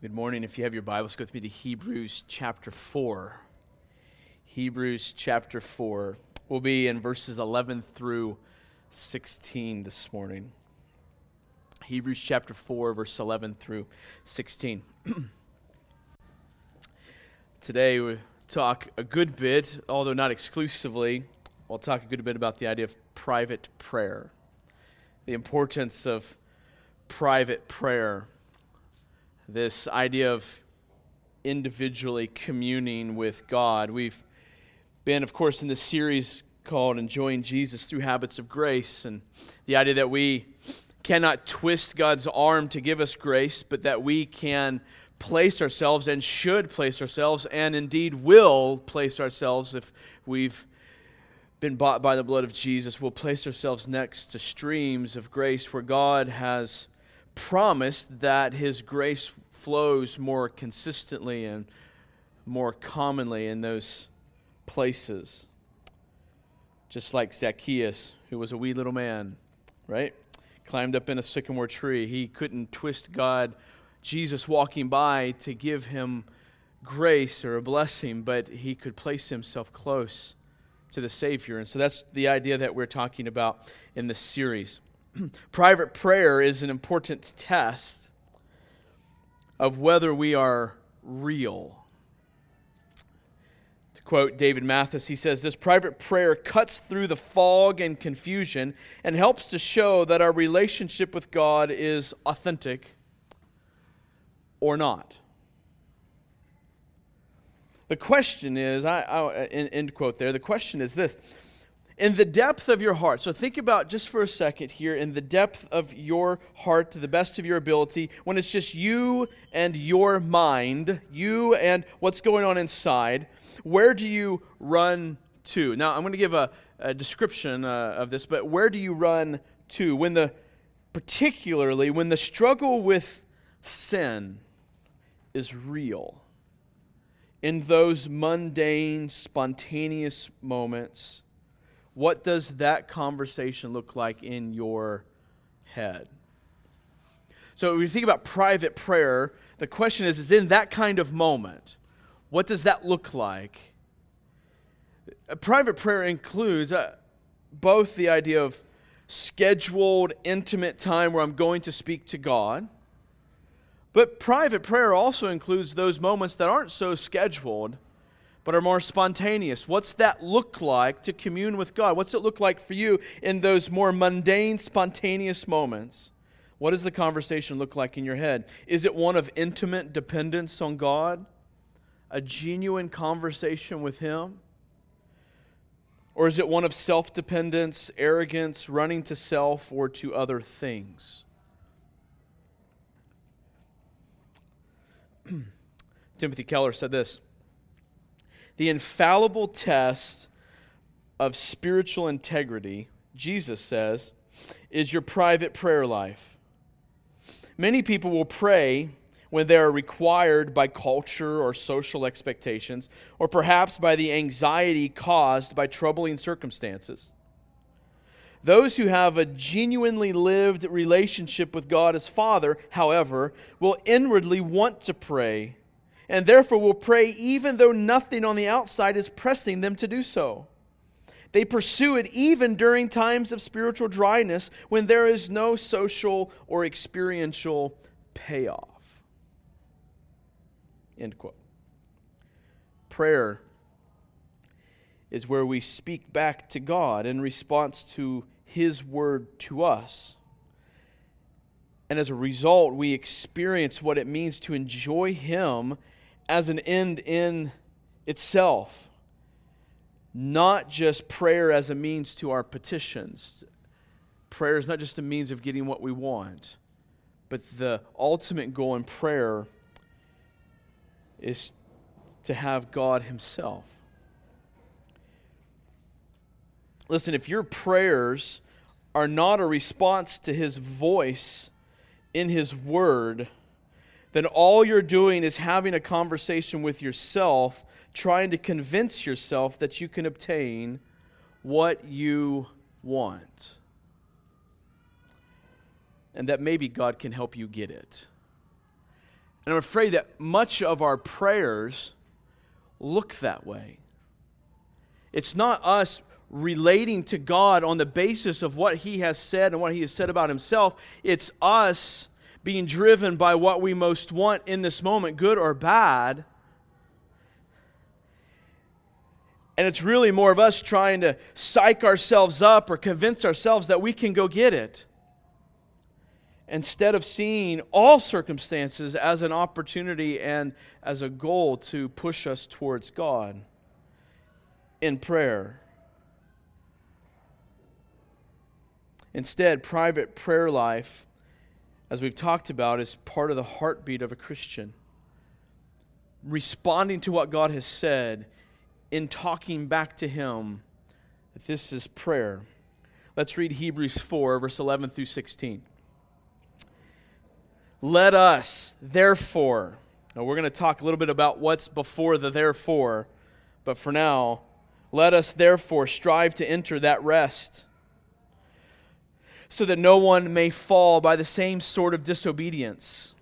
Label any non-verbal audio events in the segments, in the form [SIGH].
Good morning. If you have your Bibles, go with me to Hebrews chapter 4. Hebrews chapter 4. We'll be in verses 11 through 16 this morning. Hebrews chapter 4, verse 11 through 16. [CLEARS THROAT] Today, we talk a good bit, although not exclusively, we'll talk a good bit about the idea of private prayer, the importance of private prayer this idea of individually communing with God. We've been, of course, in this series called Enjoying Jesus Through Habits of Grace, and the idea that we cannot twist God's arm to give us grace, but that we can place ourselves and should place ourselves, and indeed will place ourselves if we've been bought by the blood of Jesus, we'll place ourselves next to streams of grace where God has promised that His grace flows more consistently and more commonly in those places. Just like Zacchaeus, who was a wee little man, right? Climbed up in a sycamore tree. He couldn't twist God, Jesus walking by, to give him grace or a blessing, but he could place himself close to the Savior. And so that's the idea that we're talking about in this series. [CLEARS THROAT] private prayer is an important test of whether we are real. To quote David Mathis, he says, This private prayer cuts through the fog and confusion and helps to show that our relationship with God is authentic or not. The question is, I, I end quote there, the question is this in the depth of your heart. So think about just for a second here in the depth of your heart to the best of your ability, when it's just you and your mind, you and what's going on inside, where do you run to? Now, I'm going to give a, a description uh, of this, but where do you run to when the, particularly when the struggle with sin is real? In those mundane, spontaneous moments, what does that conversation look like in your head? So, when you think about private prayer, the question is, is in that kind of moment, what does that look like? A private prayer includes uh, both the idea of scheduled, intimate time where I'm going to speak to God, but private prayer also includes those moments that aren't so scheduled but are more spontaneous. What's that look like to commune with God? What's it look like for you in those more mundane, spontaneous moments? What does the conversation look like in your head? Is it one of intimate dependence on God? A genuine conversation with Him? Or is it one of self dependence, arrogance, running to self or to other things? [CLEARS THROAT] Timothy Keller said this the infallible test of spiritual integrity, Jesus says, is your private prayer life. Many people will pray when they are required by culture or social expectations, or perhaps by the anxiety caused by troubling circumstances. Those who have a genuinely lived relationship with God as Father, however, will inwardly want to pray and therefore will pray even though nothing on the outside is pressing them to do so. They pursue it even during times of spiritual dryness when there is no social or experiential payoff. End quote. Prayer is where we speak back to God in response to His word to us. And as a result, we experience what it means to enjoy Him as an end in itself, not just prayer as a means to our petitions. Prayer is not just a means of getting what we want, but the ultimate goal in prayer is to have God Himself. Listen, if your prayers are not a response to His voice in His Word, then all you're doing is having a conversation with yourself, trying to convince yourself that you can obtain what you want. And that maybe God can help you get it. And I'm afraid that much of our prayers look that way. It's not us relating to God on the basis of what He has said and what He has said about Himself. It's us being driven by what we most want in this moment, good or bad. And it's really more of us trying to psych ourselves up or convince ourselves that we can go get it. Instead of seeing all circumstances as an opportunity and as a goal to push us towards God in prayer. Instead, private prayer life, as we've talked about, is part of the heartbeat of a Christian. Responding to what God has said in talking back to Him, this is prayer. Let's read Hebrews 4, verse 11 through 16. Let us, therefore, we're going to talk a little bit about what's before the therefore, but for now, let us therefore strive to enter that rest, so that no one may fall by the same sort of disobedience.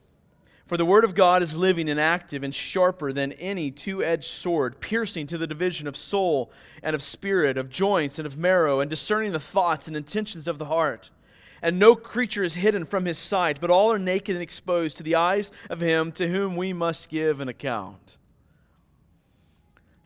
For the word of God is living and active and sharper than any two edged sword, piercing to the division of soul and of spirit, of joints and of marrow, and discerning the thoughts and intentions of the heart. And no creature is hidden from his sight, but all are naked and exposed to the eyes of him to whom we must give an account.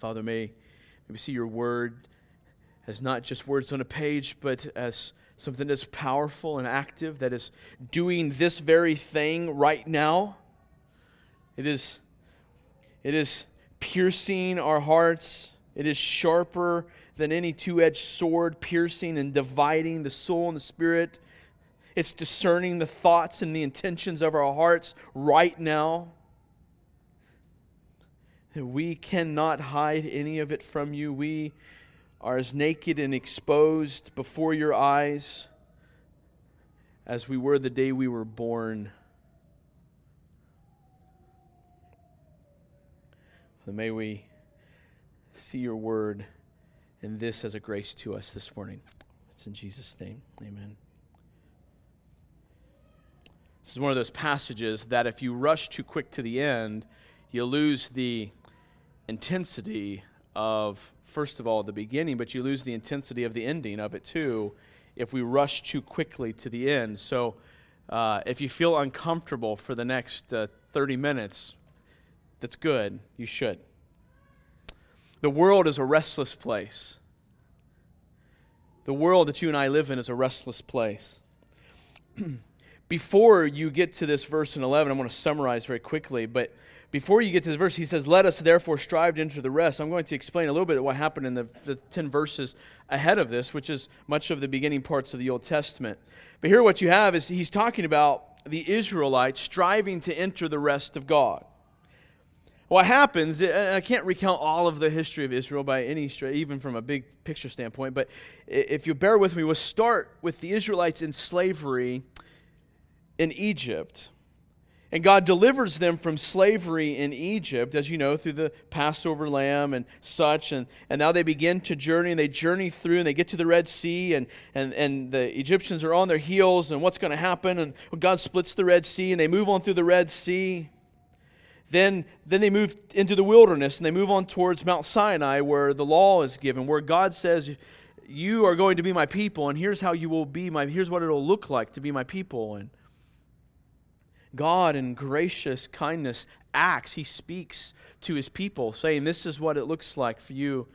Father, may, we see your word as not just words on a page, but as something that's powerful and active, that is doing this very thing right now. It is, it is piercing our hearts. It is sharper than any two edged sword, piercing and dividing the soul and the spirit. It's discerning the thoughts and the intentions of our hearts right now. We cannot hide any of it from you. We are as naked and exposed before your eyes as we were the day we were born. So may we see your word and this as a grace to us this morning. It's in Jesus' name. Amen. This is one of those passages that if you rush too quick to the end, you lose the intensity of, first of all, the beginning, but you lose the intensity of the ending of it too if we rush too quickly to the end. So uh, if you feel uncomfortable for the next uh, 30 minutes, that's good. You should. The world is a restless place. The world that you and I live in is a restless place. [CLEARS THROAT] Before you get to this verse in 11, I'm going to summarize very quickly, but before you get to the verse, he says, Let us therefore strive to enter the rest. I'm going to explain a little bit what happened in the, the 10 verses ahead of this, which is much of the beginning parts of the Old Testament. But here, what you have is he's talking about the Israelites striving to enter the rest of God. What happens, and I can't recount all of the history of Israel by any stretch, even from a big picture standpoint, but if you bear with me, we'll start with the Israelites in slavery in Egypt. And God delivers them from slavery in Egypt, as you know, through the Passover lamb and such. And, and now they begin to journey, and they journey through, and they get to the Red Sea, and, and, and the Egyptians are on their heels, and what's going to happen? And God splits the Red Sea, and they move on through the Red Sea. Then, then they move into the wilderness, and they move on towards Mount Sinai, where the law is given, where God says, You are going to be my people, and here's how you will be my, here's what it'll look like to be my people. And God, in gracious kindness, acts. He speaks to his people, saying, This is what it looks like for you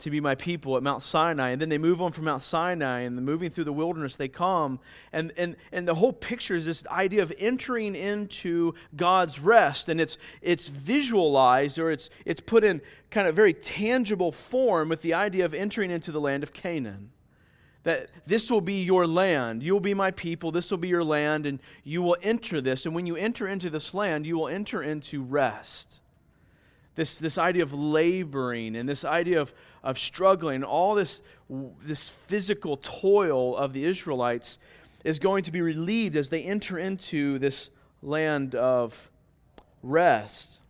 to be my people at Mount Sinai. And then they move on from Mount Sinai and moving through the wilderness, they come. And, and, and the whole picture is this idea of entering into God's rest. And it's, it's visualized or it's, it's put in kind of very tangible form with the idea of entering into the land of Canaan. That this will be your land. You will be my people. This will be your land, and you will enter this. And when you enter into this land, you will enter into rest. This, this idea of laboring and this idea of, of struggling, all this, this physical toil of the Israelites is going to be relieved as they enter into this land of rest.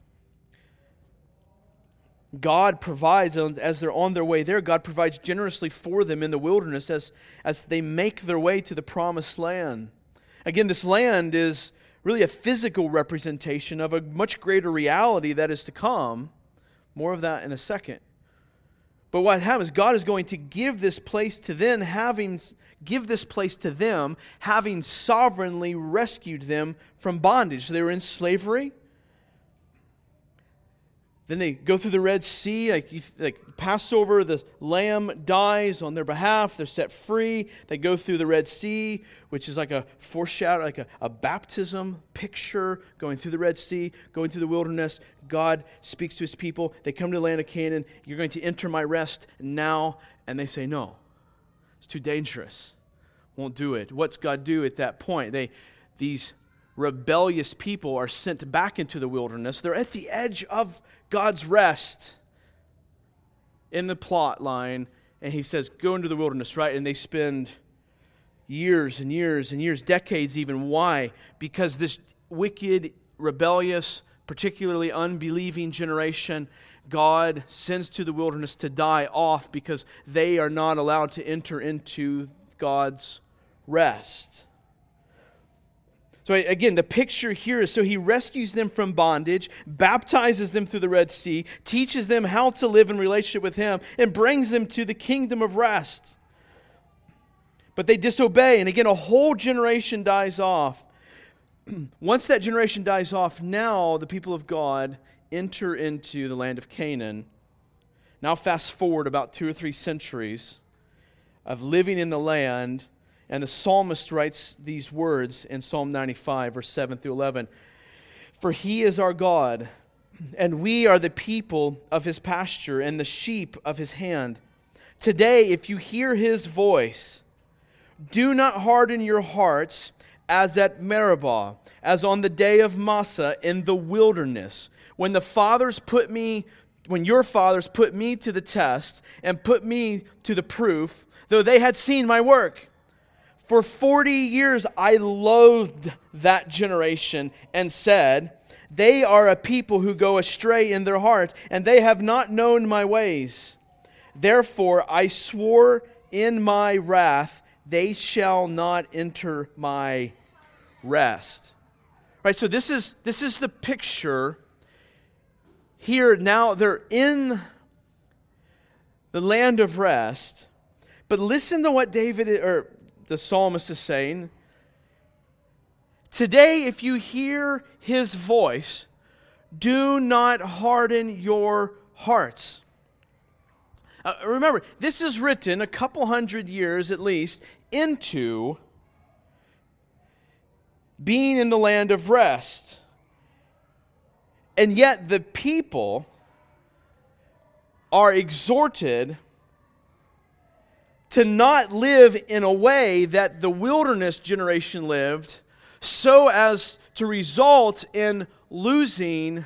God provides, as they're on their way there, God provides generously for them in the wilderness as, as they make their way to the promised land. Again, this land is really a physical representation of a much greater reality that is to come. More of that in a second. But what happens, God is going to give this place to them, having give this place to them, having sovereignly rescued them from bondage. they were in slavery. Then they go through the Red Sea, like, like Passover, the lamb dies on their behalf. They're set free. They go through the Red Sea, which is like a foreshadow, like a, a baptism picture, going through the Red Sea, going through the wilderness. God speaks to his people. They come to the land of Canaan. You're going to enter my rest now. And they say, No, it's too dangerous. Won't do it. What's God do at that point? They, these rebellious people are sent back into the wilderness. They're at the edge of God's rest in the plot line, and he says, Go into the wilderness, right? And they spend years and years and years, decades even. Why? Because this wicked, rebellious, particularly unbelieving generation, God sends to the wilderness to die off because they are not allowed to enter into God's rest. So, again, the picture here is so he rescues them from bondage, baptizes them through the Red Sea, teaches them how to live in relationship with him, and brings them to the kingdom of rest. But they disobey, and again, a whole generation dies off. [CLEARS THROAT] Once that generation dies off, now the people of God enter into the land of Canaan. Now, fast forward about two or three centuries of living in the land and the psalmist writes these words in Psalm 95, verse 7 through 11 For he is our God, and we are the people of his pasture and the sheep of his hand. Today, if you hear his voice, do not harden your hearts as at Meribah, as on the day of Massah in the wilderness, when the fathers put me, when your fathers put me to the test and put me to the proof, though they had seen my work. For 40 years, I loathed that generation and said, They are a people who go astray in their heart, and they have not known my ways. Therefore, I swore in my wrath, they shall not enter my rest. Right, so this is this is the picture here now they're in the land of rest. But listen to what David or the psalmist is saying. Today, if you hear his voice, do not harden your hearts. Uh, remember, this is written a couple hundred years at least into being in the land of rest. And yet, the people are exhorted to not live in a way that the wilderness generation lived, so as to result in losing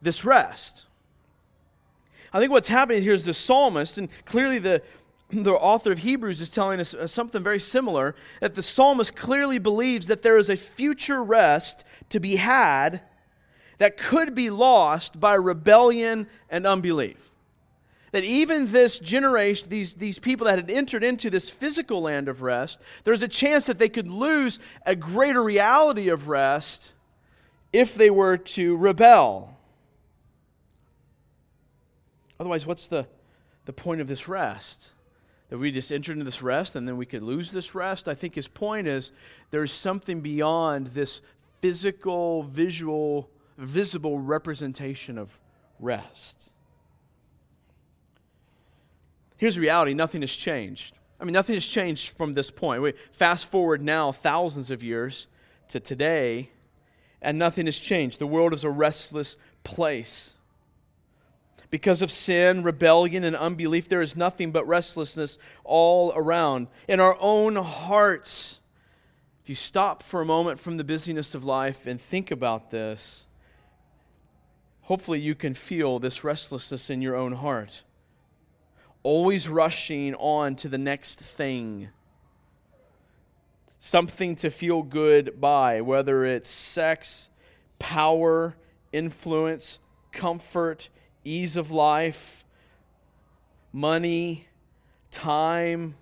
this rest. I think what's happening here is the psalmist, and clearly the, the author of Hebrews is telling us uh, something very similar that the psalmist clearly believes that there is a future rest to be had that could be lost by rebellion and unbelief that even this generation, these, these people that had entered into this physical land of rest, there's a chance that they could lose a greater reality of rest if they were to rebel. Otherwise, what's the, the point of this rest? That we just entered into this rest and then we could lose this rest? I think his point is there's something beyond this physical, visual, visible representation of rest. Here's the reality nothing has changed. I mean, nothing has changed from this point. We fast forward now thousands of years to today, and nothing has changed. The world is a restless place. Because of sin, rebellion, and unbelief, there is nothing but restlessness all around. In our own hearts, if you stop for a moment from the busyness of life and think about this, hopefully you can feel this restlessness in your own heart. Always rushing on to the next thing. Something to feel good by, whether it's sex, power, influence, comfort, ease of life, money, time.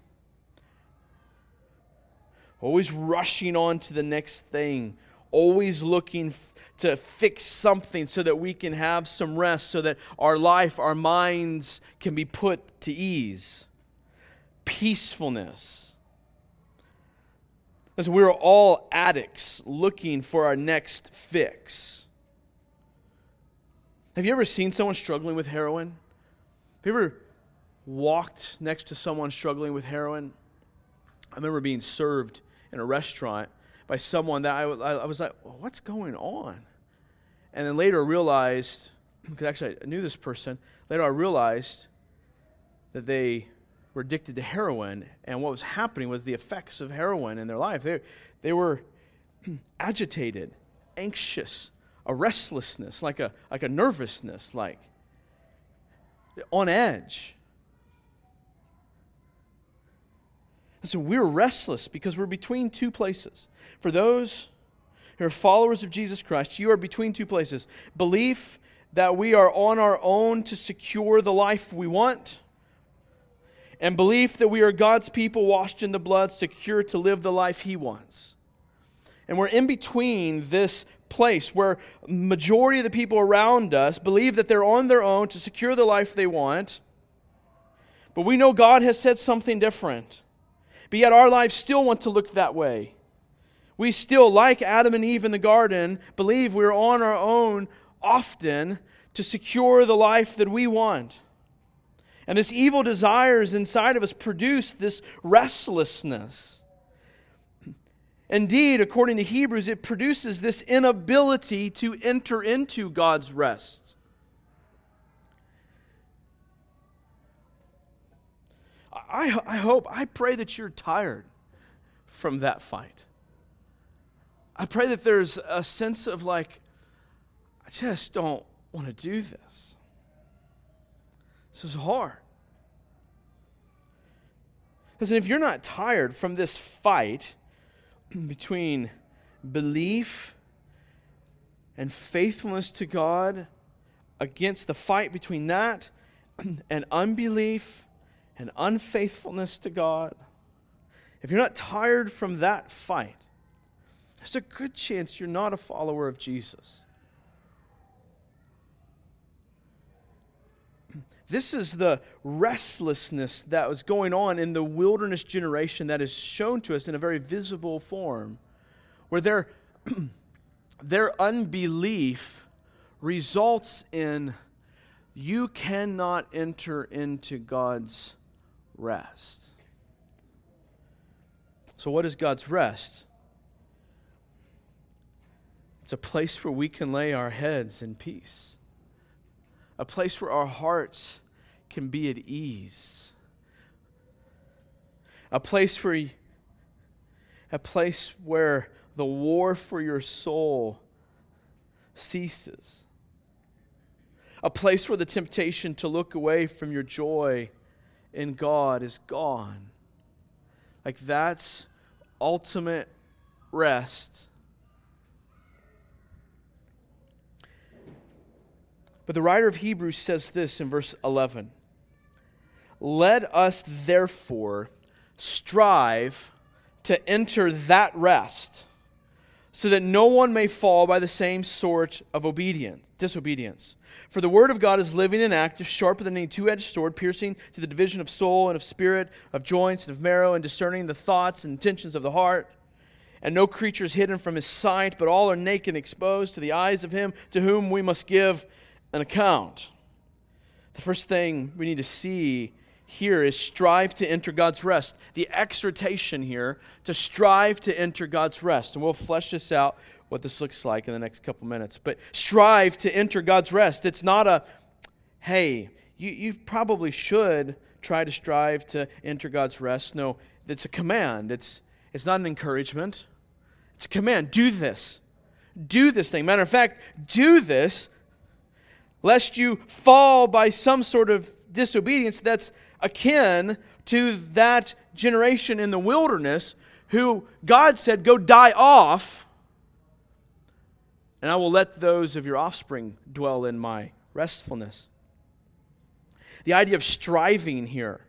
Always rushing on to the next thing, always looking f- to fix something so that we can have some rest, so that our life, our minds can be put to ease. Peacefulness. As we're all addicts looking for our next fix. Have you ever seen someone struggling with heroin? Have you ever walked next to someone struggling with heroin? I remember being served in a restaurant by someone that I, I was like, what's going on? And then later realized, because actually I knew this person, later I realized that they were addicted to heroin. And what was happening was the effects of heroin in their life. They, they were [CLEARS THROAT] agitated, anxious, a restlessness, like a, like a nervousness, like on edge. Listen, we're restless because we're between two places. For those who are followers of Jesus Christ, you are between two places belief that we are on our own to secure the life we want, and belief that we are God's people washed in the blood, secure to live the life He wants. And we're in between this place where majority of the people around us believe that they're on their own to secure the life they want. But we know God has said something different. But yet our lives still want to look that way. We still, like Adam and Eve in the garden, believe we're on our own often to secure the life that we want. And this evil desires inside of us produce this restlessness. Indeed, according to Hebrews, it produces this inability to enter into God's rest. I, I hope, I pray that you're tired from that fight. I pray that there's a sense of like, I just don't want to do this. This is hard. Listen, if you're not tired from this fight, [CLEARS THROAT] between belief and faithfulness to God against the fight between that [CLEARS THROAT] and unbelief and unfaithfulness to God, if you're not tired from that fight, there's a good chance you're not a follower of Jesus. This is the restlessness that was going on in the wilderness generation that is shown to us in a very visible form, where their, [CLEARS THROAT] their unbelief results in you cannot enter into God's rest. So, what is God's rest? It's a place where we can lay our heads in peace. A place where our hearts can be at ease, a place where, a place where the war for your soul ceases, a place where the temptation to look away from your joy in God is gone. Like that's ultimate rest But the writer of Hebrews says this in verse 11 Let us therefore strive to enter that rest, so that no one may fall by the same sort of obedience, disobedience. For the word of God is living and active, sharper than any two edged sword, piercing to the division of soul and of spirit, of joints and of marrow, and discerning the thoughts and intentions of the heart. And no creature is hidden from his sight, but all are naked and exposed to the eyes of him to whom we must give an account. The first thing we need to see here is strive to enter God's rest. The exhortation here to strive to enter God's rest. And we'll flesh this out what this looks like in the next couple minutes. But strive to enter God's rest. It's not a hey, you, you probably should try to strive to enter God's rest. No, it's a command. It's, it's not an encouragement. It's a command. Do this. Do this thing. Matter of fact, do this lest you fall by some sort of disobedience that's akin to that generation in the wilderness who God said, Go die off, and I will let those of your offspring dwell in my restfulness. The idea of striving here.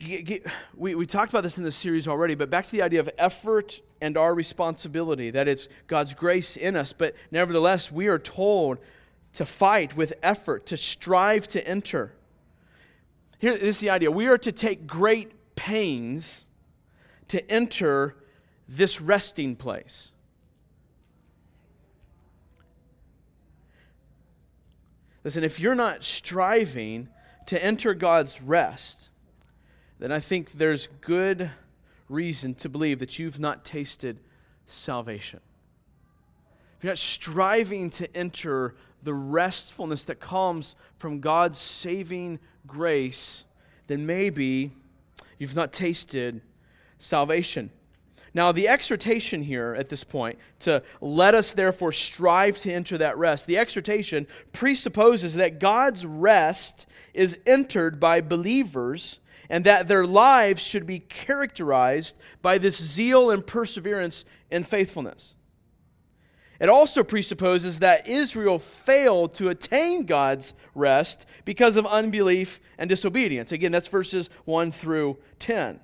Like, we, we talked about this in the series already, but back to the idea of effort and our responsibility, that it's God's grace in us, but nevertheless, we are told to fight with effort, to strive to enter. Here is the idea we are to take great pains to enter this resting place. Listen, if you're not striving to enter God's rest, then I think there's good reason to believe that you've not tasted salvation. If you're not striving to enter the restfulness that comes from God's saving grace, then maybe you've not tasted salvation. Now, the exhortation here at this point to let us therefore strive to enter that rest, the exhortation presupposes that God's rest is entered by believers and that their lives should be characterized by this zeal and perseverance and faithfulness. It also presupposes that Israel failed to attain God's rest because of unbelief and disobedience. Again, that's verses 1 through 10.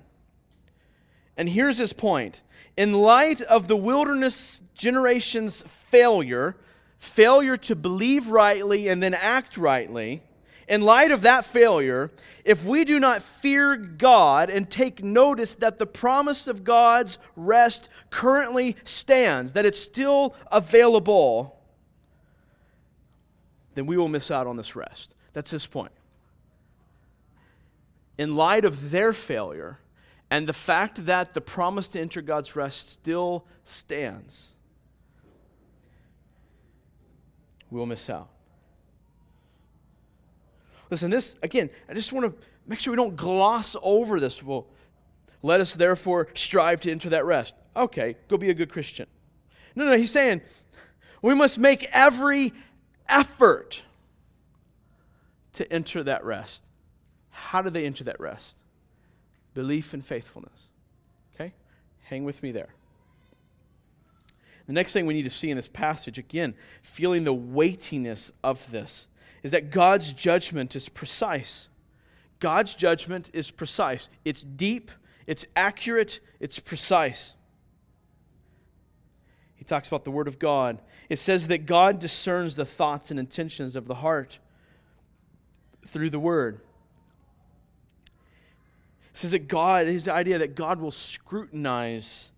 And here's his point. In light of the wilderness generation's failure, failure to believe rightly and then act rightly, in light of that failure, if we do not fear God and take notice that the promise of God's rest currently stands, that it's still available, then we will miss out on this rest. That's his point. In light of their failure and the fact that the promise to enter God's rest still stands, we'll miss out. Listen, this, again, I just want to make sure we don't gloss over this. Well, let us therefore strive to enter that rest. Okay, go be a good Christian. No, no, he's saying we must make every effort to enter that rest. How do they enter that rest? Belief and faithfulness. Okay? Hang with me there. The next thing we need to see in this passage, again, feeling the weightiness of this is that God's judgment is precise. God's judgment is precise. It's deep, it's accurate, it's precise. He talks about the Word of God. It says that God discerns the thoughts and intentions of the heart through the Word. It says that God, his idea that God will scrutinize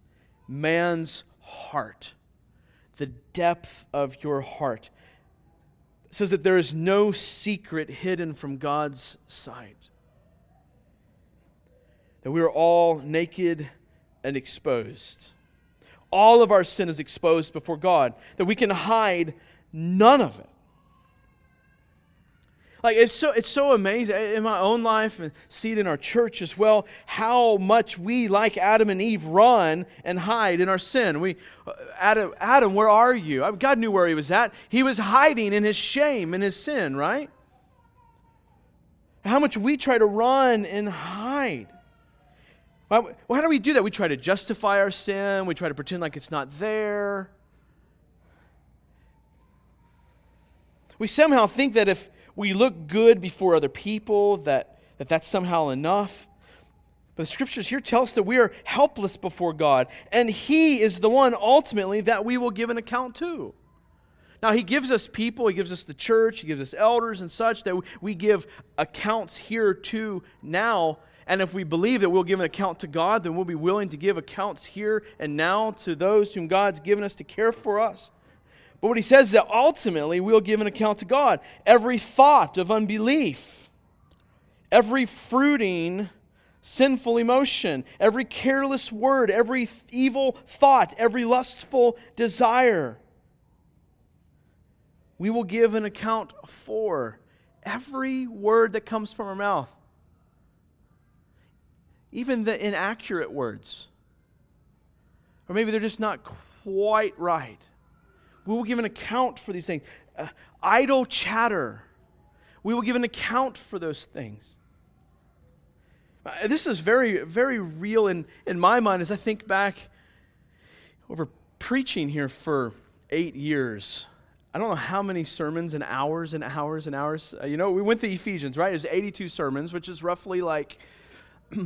man's heart, the depth of your heart says that there is no secret hidden from God's sight. That we are all naked and exposed. All of our sin is exposed before God, that we can hide none of it. Like it's so it's so amazing in my own life and see it in our church as well how much we like Adam and Eve run and hide in our sin. We uh, Adam Adam where are you? God knew where he was at. He was hiding in his shame and his sin, right? How much we try to run and hide. Well, how do we do that? We try to justify our sin. We try to pretend like it's not there. We somehow think that if we look good before other people, that, that that's somehow enough. But the scriptures here tell us that we are helpless before God, and He is the one ultimately that we will give an account to. Now, He gives us people, He gives us the church, He gives us elders and such that we give accounts here to now. And if we believe that we'll give an account to God, then we'll be willing to give accounts here and now to those whom God's given us to care for us. But what he says is that ultimately we'll give an account to God. Every thought of unbelief, every fruiting sinful emotion, every careless word, every evil thought, every lustful desire we will give an account for every word that comes from our mouth, even the inaccurate words. Or maybe they're just not quite right. We will give an account for these things. Uh, idle chatter. We will give an account for those things. Uh, this is very, very real in, in my mind as I think back over preaching here for eight years. I don't know how many sermons and hours and hours and hours. Uh, you know, we went to Ephesians, right? It was 82 sermons, which is roughly like [CLEARS THROAT]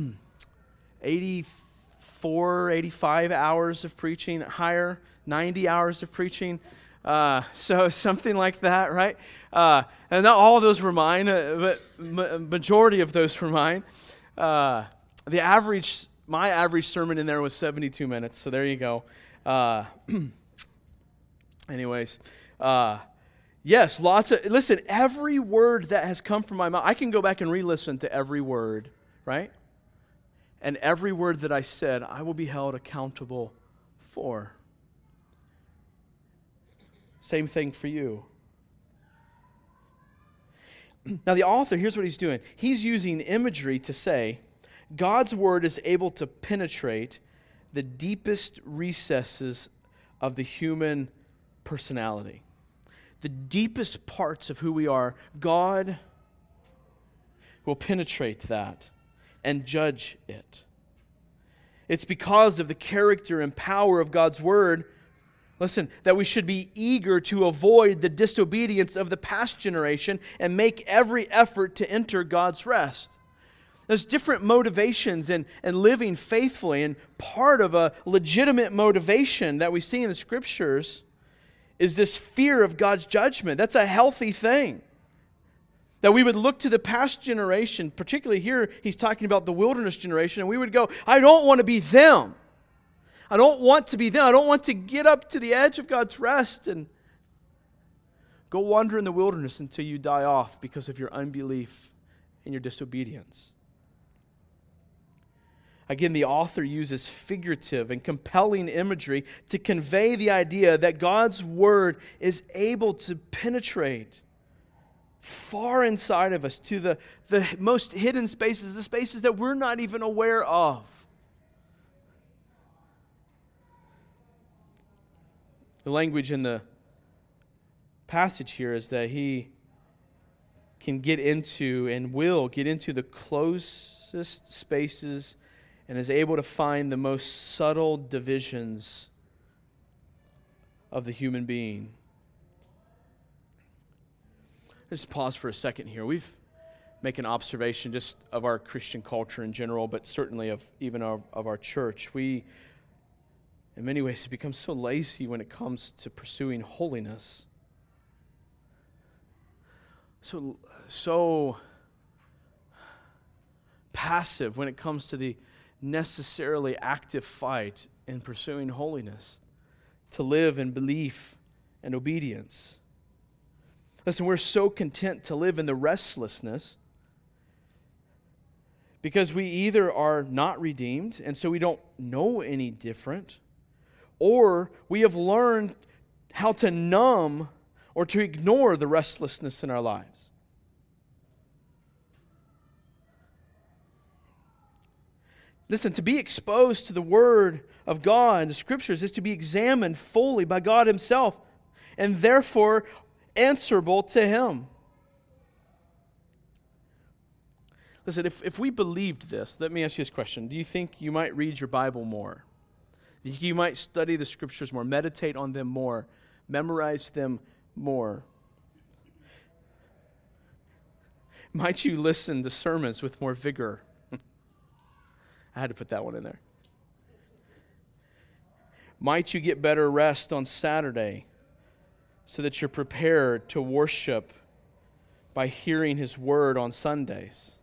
84, 85 hours of preaching, higher, 90 hours of preaching. Uh, so [LAUGHS] something like that, right? Uh, and not all of those were mine, uh, but ma- majority of those were mine. Uh, the average, my average sermon in there was 72 minutes. So there you go. Uh, [CLEARS THROAT] anyways, uh, yes, lots of, listen, every word that has come from my mouth, I can go back and re listen to every word, right? And every word that I said, I will be held accountable for. Same thing for you. Now, the author, here's what he's doing he's using imagery to say God's word is able to penetrate the deepest recesses of the human personality the deepest parts of who we are, God will penetrate that and judge it. It's because of the character and power of God's word, listen, that we should be eager to avoid the disobedience of the past generation and make every effort to enter God's rest. There's different motivations in, in living faithfully, and part of a legitimate motivation that we see in the scriptures is this fear of God's judgment. That's a healthy thing. That we would look to the past generation, particularly here, he's talking about the wilderness generation, and we would go, I don't want to be them. I don't want to be them. I don't want to get up to the edge of God's rest and go wander in the wilderness until you die off because of your unbelief and your disobedience. Again, the author uses figurative and compelling imagery to convey the idea that God's word is able to penetrate far inside of us to the, the most hidden spaces, the spaces that we're not even aware of. The language in the passage here is that he can get into and will get into the closest spaces and is able to find the most subtle divisions of the human being. Let's pause for a second here. We've make an observation just of our Christian culture in general, but certainly of even our, of our church. We, in many ways, have become so lazy when it comes to pursuing holiness. So, so passive when it comes to the necessarily active fight in pursuing holiness, to live in belief and obedience. Listen, we're so content to live in the restlessness because we either are not redeemed and so we don't know any different, or we have learned how to numb or to ignore the restlessness in our lives. Listen, to be exposed to the Word of God, the Scriptures, is to be examined fully by God Himself and therefore answerable to Him. Listen, if, if we believed this, let me ask you this question Do you think you might read your Bible more? You might study the Scriptures more, meditate on them more, memorize them more? Might you listen to sermons with more vigor? [LAUGHS] I had to put that one in there. Might you get better rest on Saturday so that you're prepared to worship by hearing His word on Sundays?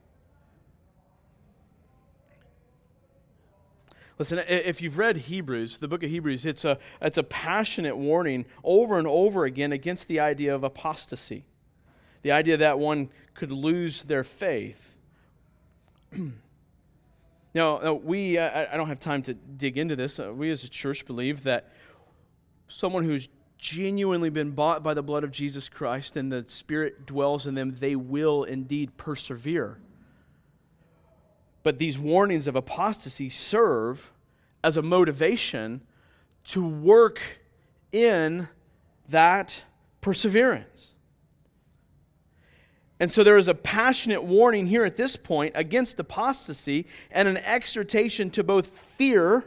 Listen, if you've read Hebrews, the book of Hebrews, it's a, it's a passionate warning over and over again against the idea of apostasy, the idea that one could lose their faith. [CLEARS THROAT] Now, we, uh, I don't have time to dig into this. Uh, we as a church believe that someone who's genuinely been bought by the blood of Jesus Christ and the Spirit dwells in them, they will indeed persevere. But these warnings of apostasy serve as a motivation to work in that perseverance. And so there is a passionate warning here at this point against apostasy and an exhortation to both fear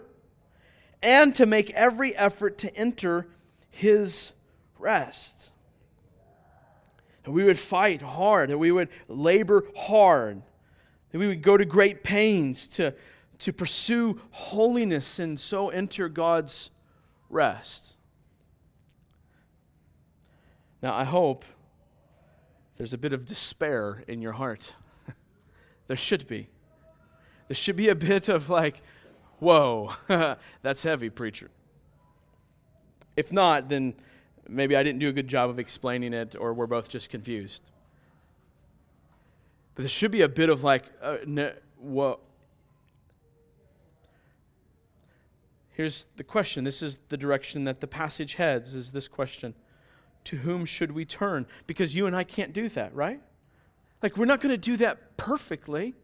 and to make every effort to enter his rest. That we would fight hard, that we would labor hard, that we would go to great pains to, to pursue holiness and so enter God's rest. Now, I hope there's a bit of despair in your heart. [LAUGHS] there should be. There should be a bit of like, whoa, [LAUGHS] that's heavy, preacher. If not, then maybe I didn't do a good job of explaining it, or we're both just confused. But there should be a bit of like, uh, no, whoa. Here's the question. This is the direction that the passage heads, is this question. To whom should we turn? Because you and I can't do that, right? Like, we're not going to do that perfectly.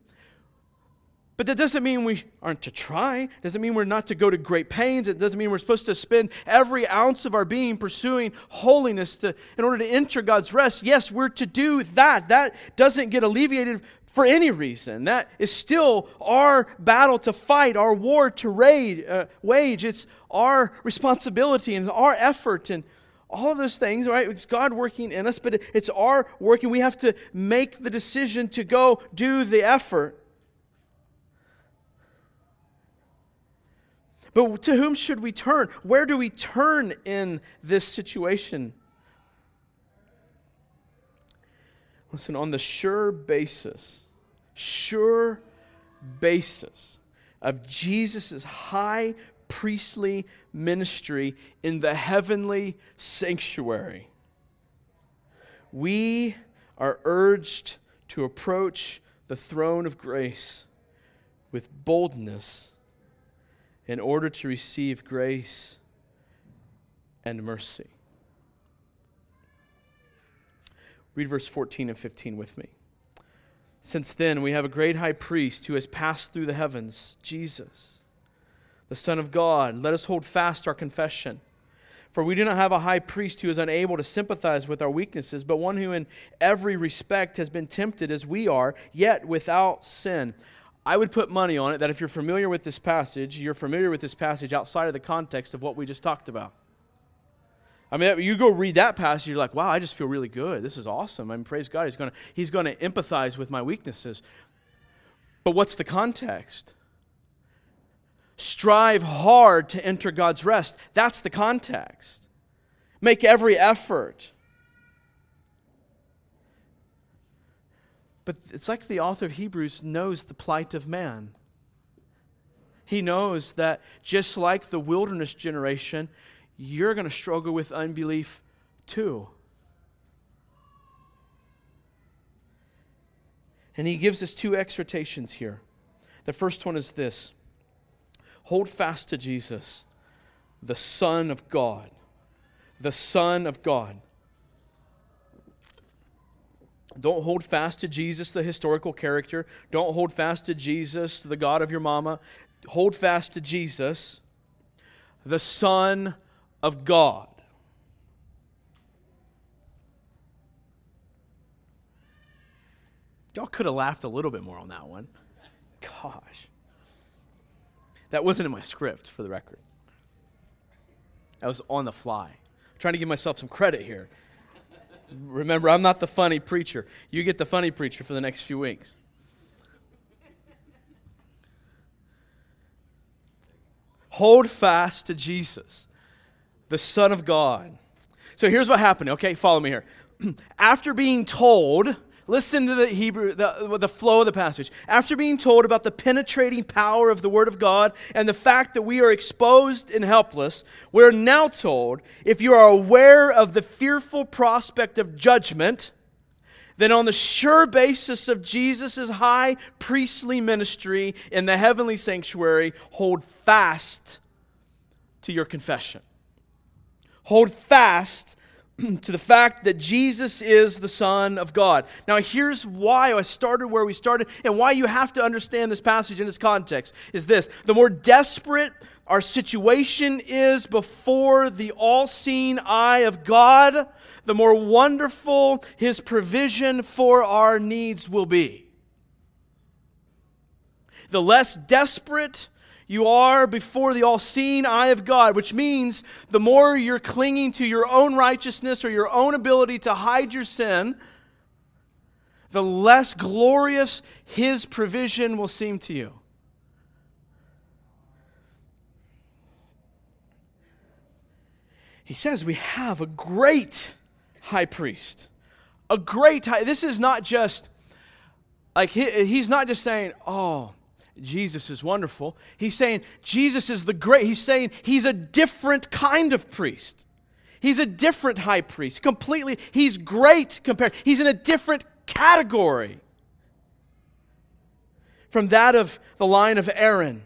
But that doesn't mean we aren't to try. It doesn't mean we're not to go to great pains. It doesn't mean we're supposed to spend every ounce of our being pursuing holiness to, in order to enter God's rest. Yes, we're to do that. That doesn't get alleviated for any reason. That is still our battle to fight, our war to raid, uh, wage. It's our responsibility and our effort and all of those things, right? It's God working in us, but it's our working. We have to make the decision to go do the effort. But to whom should we turn? Where do we turn in this situation? Listen, on the sure basis, sure basis of Jesus' high priestly ministry in the heavenly sanctuary, we are urged to approach the throne of grace with boldness in order to receive grace and mercy. Read verse 14 and 15 with me. Since then, we have a great high priest who has passed through the heavens, Jesus, the Son of God. Let us hold fast our confession. For we do not have a high priest who is unable to sympathize with our weaknesses, but one who in every respect has been tempted as we are, yet without sin. I would put money on it that if you're familiar with this passage, you're familiar with this passage outside of the context of what we just talked about. I mean, you go read that passage, you're like, wow, I just feel really good. This is awesome. I mean, praise God. He's going to he's to empathize with my weaknesses. But what's the context? Strive hard to enter God's rest. That's the context. Make every effort. But it's like the author of Hebrews knows the plight of man. He knows that just like the wilderness generation, you're going to struggle with unbelief too. And he gives us two exhortations here. The first one is this hold fast to Jesus, the Son of God. The Son of God. Don't hold fast to Jesus, the historical character. Don't hold fast to Jesus, the God of your mama. Hold fast to Jesus, the Son of God. Y'all could have laughed a little bit more on that one. Gosh. That wasn't in my script, for the record. I was on the fly. I'm trying to give myself some credit here. Remember, I'm not the funny preacher. You get the funny preacher for the next few weeks. Hold fast to Jesus, the Son of God. So here's what happened. Okay, follow me here. [CLEARS THROAT] After being told Listen to the Hebrew, the, the flow of the passage. After being told about the penetrating power of the Word of God and the fact that we are exposed and helpless, we're now told if you are aware of the fearful prospect of judgment, then on the sure basis of Jesus' high priestly ministry in the heavenly sanctuary, hold fast to your confession. hold fast [CLEARS THROAT] to the fact that Jesus is the Son of God. Now, here's why I started where we started and why you have to understand this passage in its context is this the more desperate our situation is before the all seeing eye of God, the more wonderful His provision for our needs will be. The less desperate you are before the all seeing eye of God, which means the more you're clinging to your own righteousness or your own ability to hide your sin, the less glorious His provision will seem to you. He says we have a great high priest. A great high. This is not just like he, he's not just saying, "Oh, Jesus is wonderful. He's saying Jesus is the great. He's saying he's a different kind of priest. He's a different high priest. Completely, he's great compared. He's in a different category from that of the line of Aaron.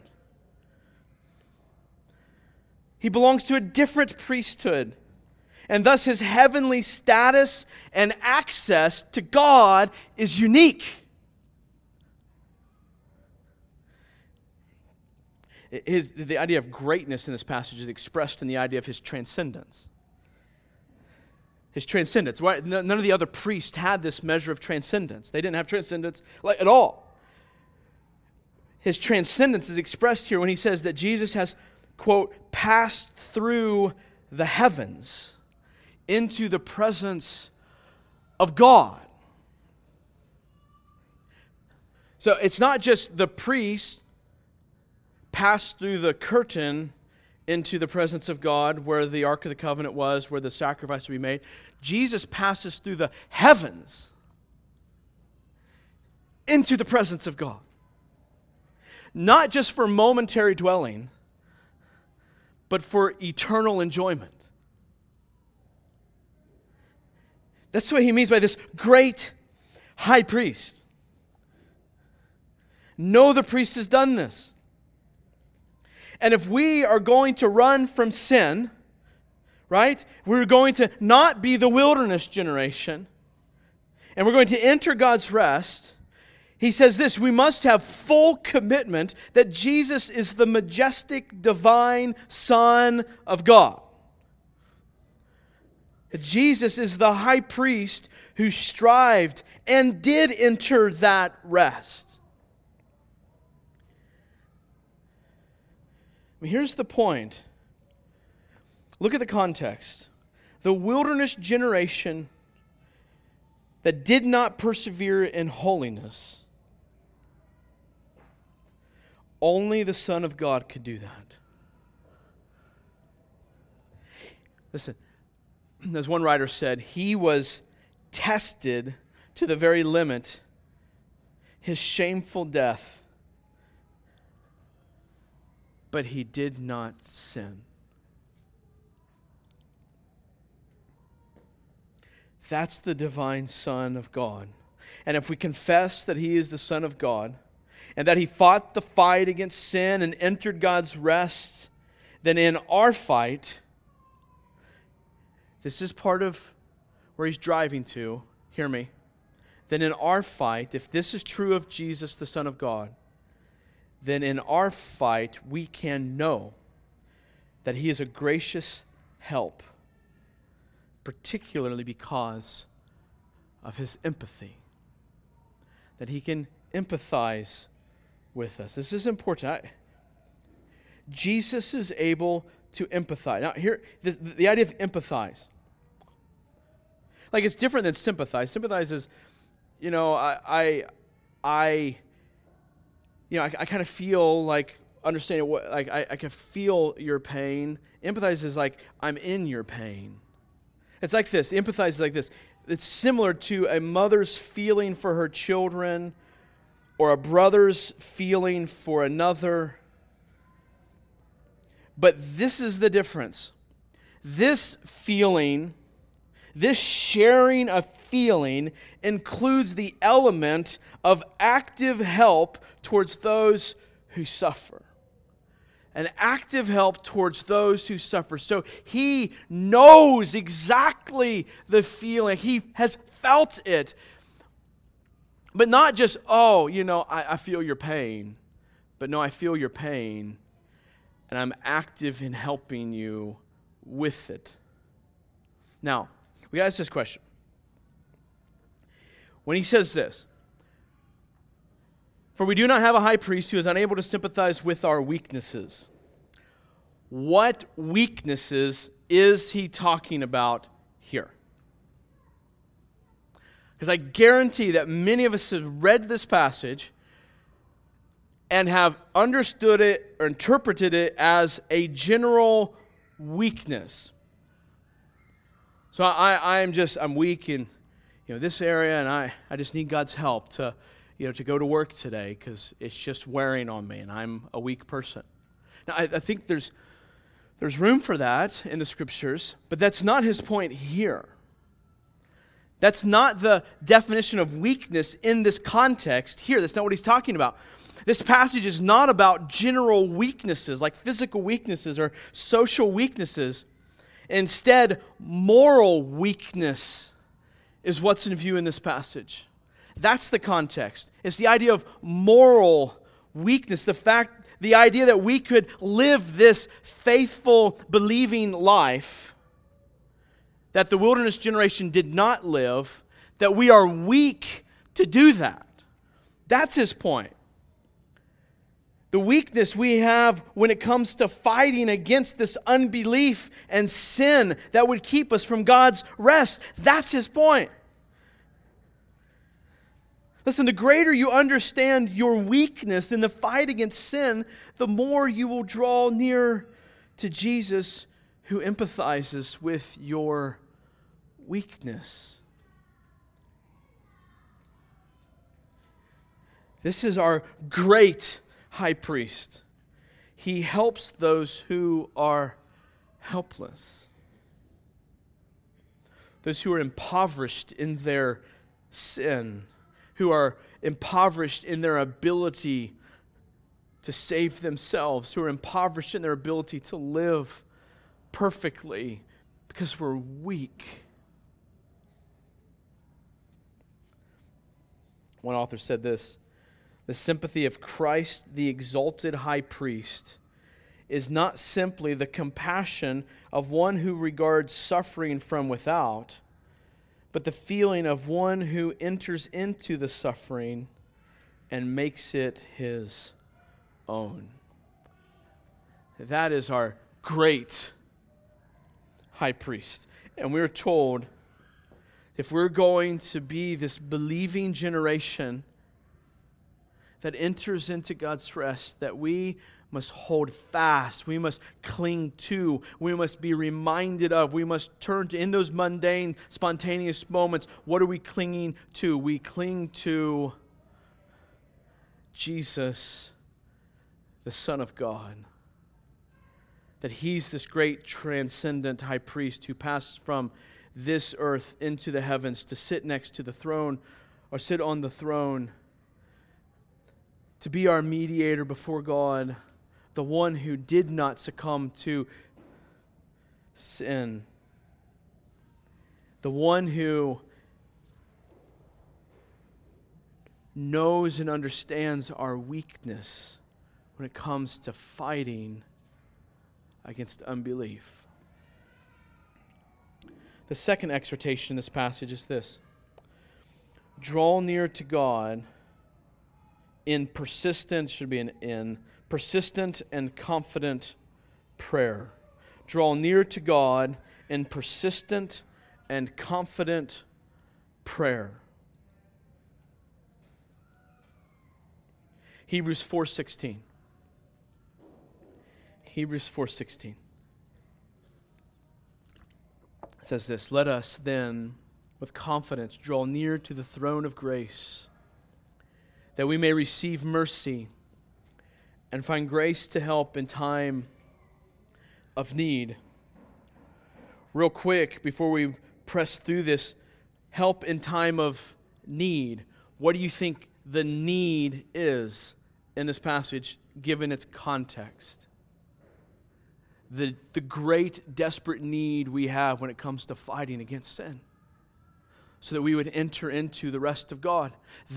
He belongs to a different priesthood. And thus, his heavenly status and access to God is unique. His, the idea of greatness in this passage is expressed in the idea of his transcendence. His transcendence. None of the other priests had this measure of transcendence. They didn't have transcendence at all. His transcendence is expressed here when he says that Jesus has, quote, passed through the heavens into the presence of God. So it's not just the priest passed through the curtain into the presence of God where the Ark of the Covenant was, where the sacrifice would be made. Jesus passes through the heavens into the presence of God. Not just for momentary dwelling, but for eternal enjoyment. That's what he means by this great high priest. No, the priest has done this. And if we are going to run from sin, right, we're going to not be the wilderness generation, and we're going to enter God's rest. He says this we must have full commitment that Jesus is the majestic, divine Son of God. Jesus is the high priest who strived and did enter that rest. Here's the point look at the context. The wilderness generation that did not persevere in holiness, only the Son of God could do that. Listen, [CLEARS THROAT] as one writer said, he was tested to the very limit. His shameful death but he did not sin. That's the divine Son of God. And if we confess that he is the Son of God and that he fought the fight against sin and entered God's rest, then in our fight, this is part of where he's driving to. Hear me. Then in our fight, if this is true of Jesus, the Son of God, then in our fight we can know that He is a gracious help, particularly because of His empathy. That He can empathize with us. This is important. I, Jesus is able to empathize. Now, here, the, the idea of empathize. Like, it's different than sympathize. Sympathize is, you know, I, I, I you know, I, I kind of feel like understanding what, like, I, I can feel your pain. Empathize is like, I'm in your pain. It's like this. Empathize is like this. It's similar to a mother's feeling for her children or a brother's feeling for another. But this is the difference. This feeling, this sharing of feeling, includes the element of active help towards those who suffer. an active help towards those who suffer. So he knows exactly the feeling. He has felt it. But not just, oh, you know, I, I feel your pain. But no, I feel your pain, and I'm active in helping you with it. Now, we got to ask this question. When he says this, for we do not have a high priest who is unable to sympathize with our weaknesses. What weaknesses is he talking about here? Because I guarantee that many of us have read this passage and have understood it or interpreted it as a general weakness. So I, I'm just, I'm weak in you know, this area and I, I just need God's help to, you know, to go to work today because it's just wearing on me and I'm a weak person. Now, I, I think there's, there's room for that in the scriptures, but that's not his point here. That's not the definition of weakness in this context here. That's not what he's talking about. This passage is not about general weaknesses like physical weaknesses or social weaknesses. Instead, moral weakness is what's in view in this passage. That's the context. It's the idea of moral weakness, the fact, the idea that we could live this faithful, believing life that the wilderness generation did not live, that we are weak to do that. That's his point. The weakness we have when it comes to fighting against this unbelief and sin that would keep us from God's rest. That's his point. Listen, the greater you understand your weakness in the fight against sin, the more you will draw near to Jesus who empathizes with your weakness. This is our great high priest. He helps those who are helpless, those who are impoverished in their sin who are impoverished in their ability to save themselves, who are impoverished in their ability to live perfectly because we're weak. One author said this The sympathy of Christ, the exalted high priest, is not simply the compassion of one who regards suffering from without but the feeling of one who enters into the suffering and makes it his own. That is our great high priest. And we're told if we're going to be this believing generation that enters into God's rest, that we must hold fast. We must cling to. We must be reminded of. We must turn to, in those mundane, spontaneous moments, what are we clinging to? We cling to Jesus, the Son of God. That He's this great transcendent high priest who passed from this earth into the heavens to sit next to the throne or sit on the throne, to be our mediator before God the one who did not succumb to sin, the one who knows and understands our weakness when it comes to fighting against unbelief. The second exhortation in this passage is this draw near to God in persistent, should be an in persistent and confident prayer. Draw near to God in persistent and confident prayer. Hebrews 4:16 Hebrews 4:16 says this, "Let us then with confidence draw near to the throne of grace, that we may receive mercy and find grace to help in time of need. Real quick, before we press through this, help in time of need. What do you think the need is in this passage, given its context? the, the great, desperate need we have when it comes to fighting against sin, so that we would enter into the rest of God.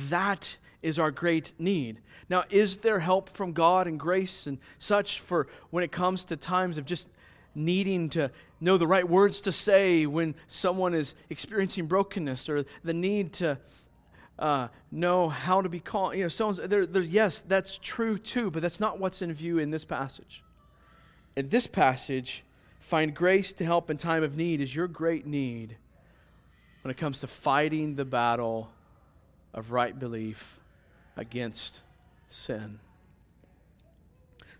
That is our great need. Now, is there help from God and grace and such for when it comes to times of just needing to know the right words to say when someone is experiencing brokenness or the need to uh, know how to be calm? You know, there, there's, yes, that's true too, but that's not what's in view in this passage. In this passage, find grace to help in time of need is your great need when it comes to fighting the battle of right belief against sin.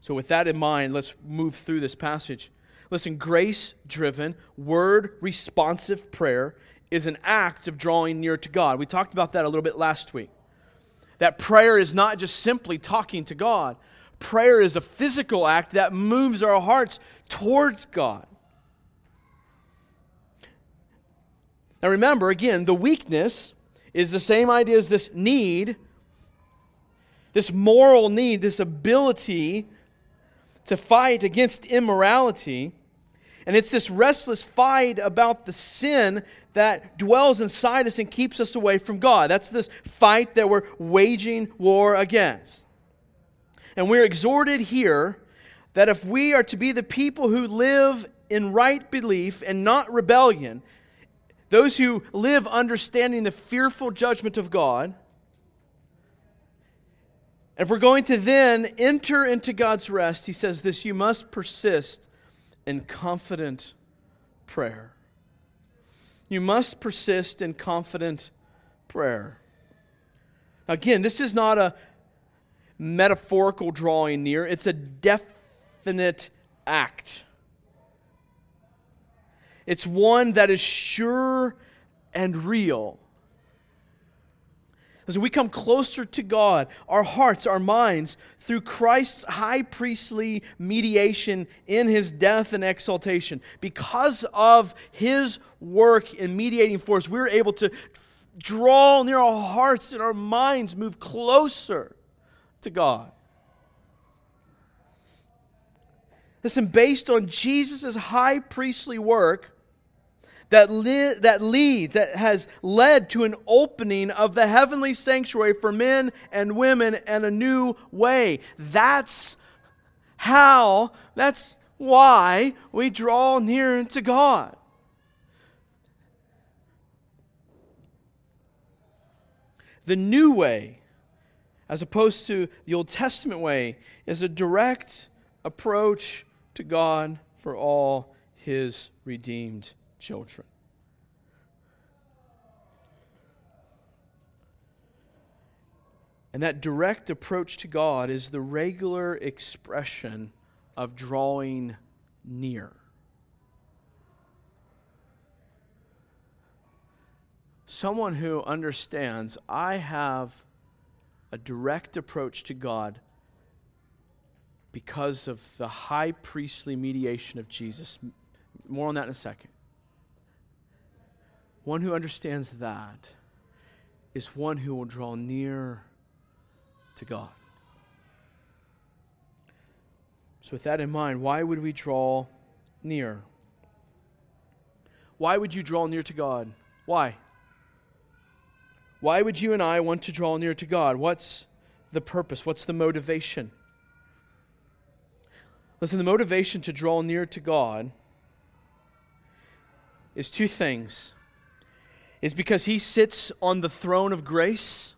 So, with that in mind, let's move through this passage. Listen, grace driven, word responsive prayer is an act of drawing near to God. We talked about that a little bit last week. That prayer is not just simply talking to God, prayer is a physical act that moves our hearts towards God. Now, remember, again, the weakness is the same idea as this need this moral need, this ability to fight against immorality. And it's this restless fight about the sin that dwells inside us and keeps us away from God. That's this fight that we're waging war against. And we're exhorted here that if we are to be the people who live in right belief and not rebellion, those who live understanding the fearful judgment of God, if we're going to then enter into God's rest, he says this you must persist in confident prayer. You must persist in confident prayer. Again, this is not a metaphorical drawing near, it's a definite act. It's one that is sure and real. As we come closer to God, our hearts, our minds, through Christ's high priestly mediation in his death and exaltation, because of his work in mediating for us, we're able to draw near our hearts and our minds move closer to God. Listen, based on Jesus' high priestly work, that, that leads, that has led to an opening of the heavenly sanctuary for men and women and a new way. That's how, that's why we draw near to God. The new way, as opposed to the Old Testament way, is a direct approach to God for all his redeemed children. And that direct approach to God is the regular expression of drawing near. Someone who understands, I have a direct approach to God because of the high priestly mediation of Jesus. More on that in a second. One who understands that is one who will draw near to God. So, with that in mind, why would we draw near? Why would you draw near to God? Why? Why would you and I want to draw near to God? What's the purpose? What's the motivation? Listen, the motivation to draw near to God is two things is because he sits on the throne of grace,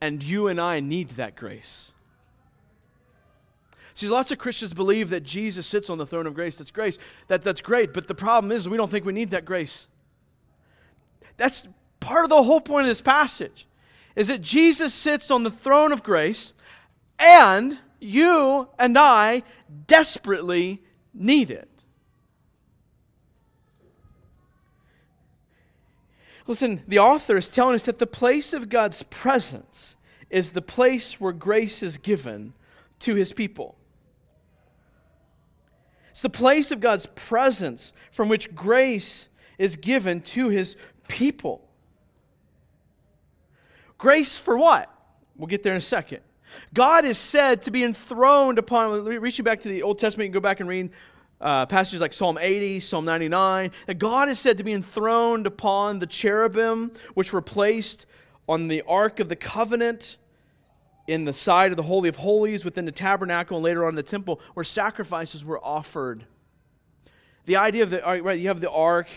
and you and I need that grace. See, lots of Christians believe that Jesus sits on the throne of grace. That's grace. That, that's great, but the problem is we don't think we need that grace. That's part of the whole point of this passage, is that Jesus sits on the throne of grace, and you and I desperately need it. Listen, the author is telling us that the place of God's presence is the place where grace is given to his people. It's the place of God's presence from which grace is given to his people. Grace for what? We'll get there in a second. God is said to be enthroned upon, reaching back to the Old Testament, you can go back and read uh, passages like Psalm 80, Psalm 99, that God is said to be enthroned upon the cherubim, which were placed on the Ark of the Covenant in the side of the Holy of Holies within the tabernacle and later on in the temple where sacrifices were offered. The idea of the, right, you have the Ark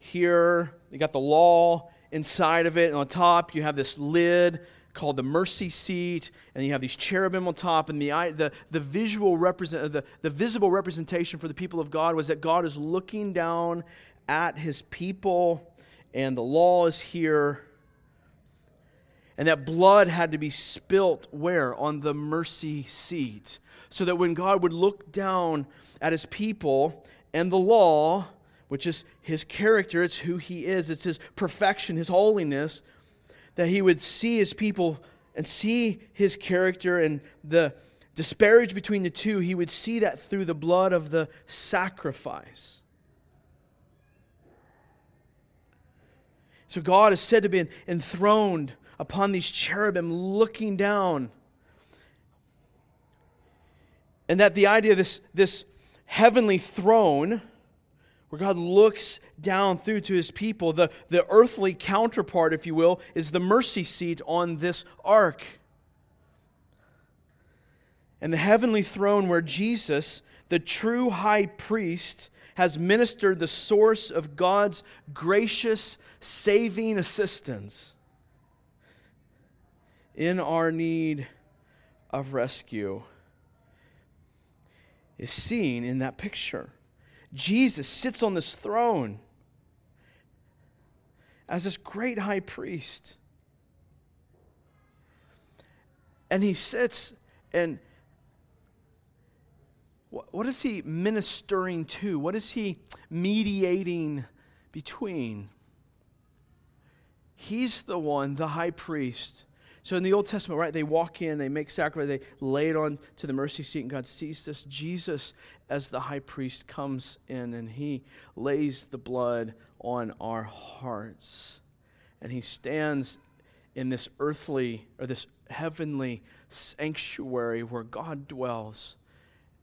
here, you got the law inside of it, and on top you have this lid called the mercy seat, and you have these cherubim on top, and the, the, the visual represent, uh, the, the visible representation for the people of God was that God is looking down at his people, and the law is here. And that blood had to be spilt where? On the mercy seat. So that when God would look down at his people and the law, which is his character, it's who he is, it's his perfection, his holiness, that he would see his people and see his character and the disparage between the two, he would see that through the blood of the sacrifice. So God is said to be enthroned upon these cherubim looking down. And that the idea of this, this heavenly throne where God looks down through to his people. The, the earthly counterpart, if you will, is the mercy seat on this ark. And the heavenly throne where Jesus, the true high priest, has ministered the source of God's gracious saving assistance in our need of rescue, is seen in that picture. Jesus sits on this throne as this great high priest. And he sits and what is he ministering to? What is he mediating between? He's the one, the high priest, so in the Old Testament, right, they walk in, they make sacrifice, they lay it on to the mercy seat, and God sees this. Jesus, as the high priest, comes in and he lays the blood on our hearts. And he stands in this earthly or this heavenly sanctuary where God dwells.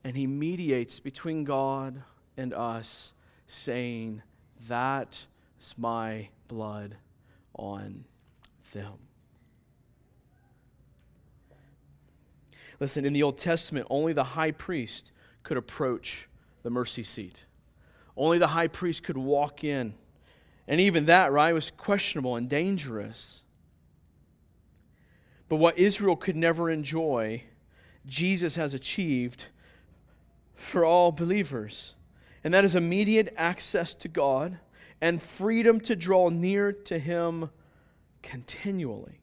And he mediates between God and us, saying, That is my blood on them. Listen, in the Old Testament, only the high priest could approach the mercy seat. Only the high priest could walk in. And even that, right, was questionable and dangerous. But what Israel could never enjoy, Jesus has achieved for all believers. And that is immediate access to God and freedom to draw near to Him continually.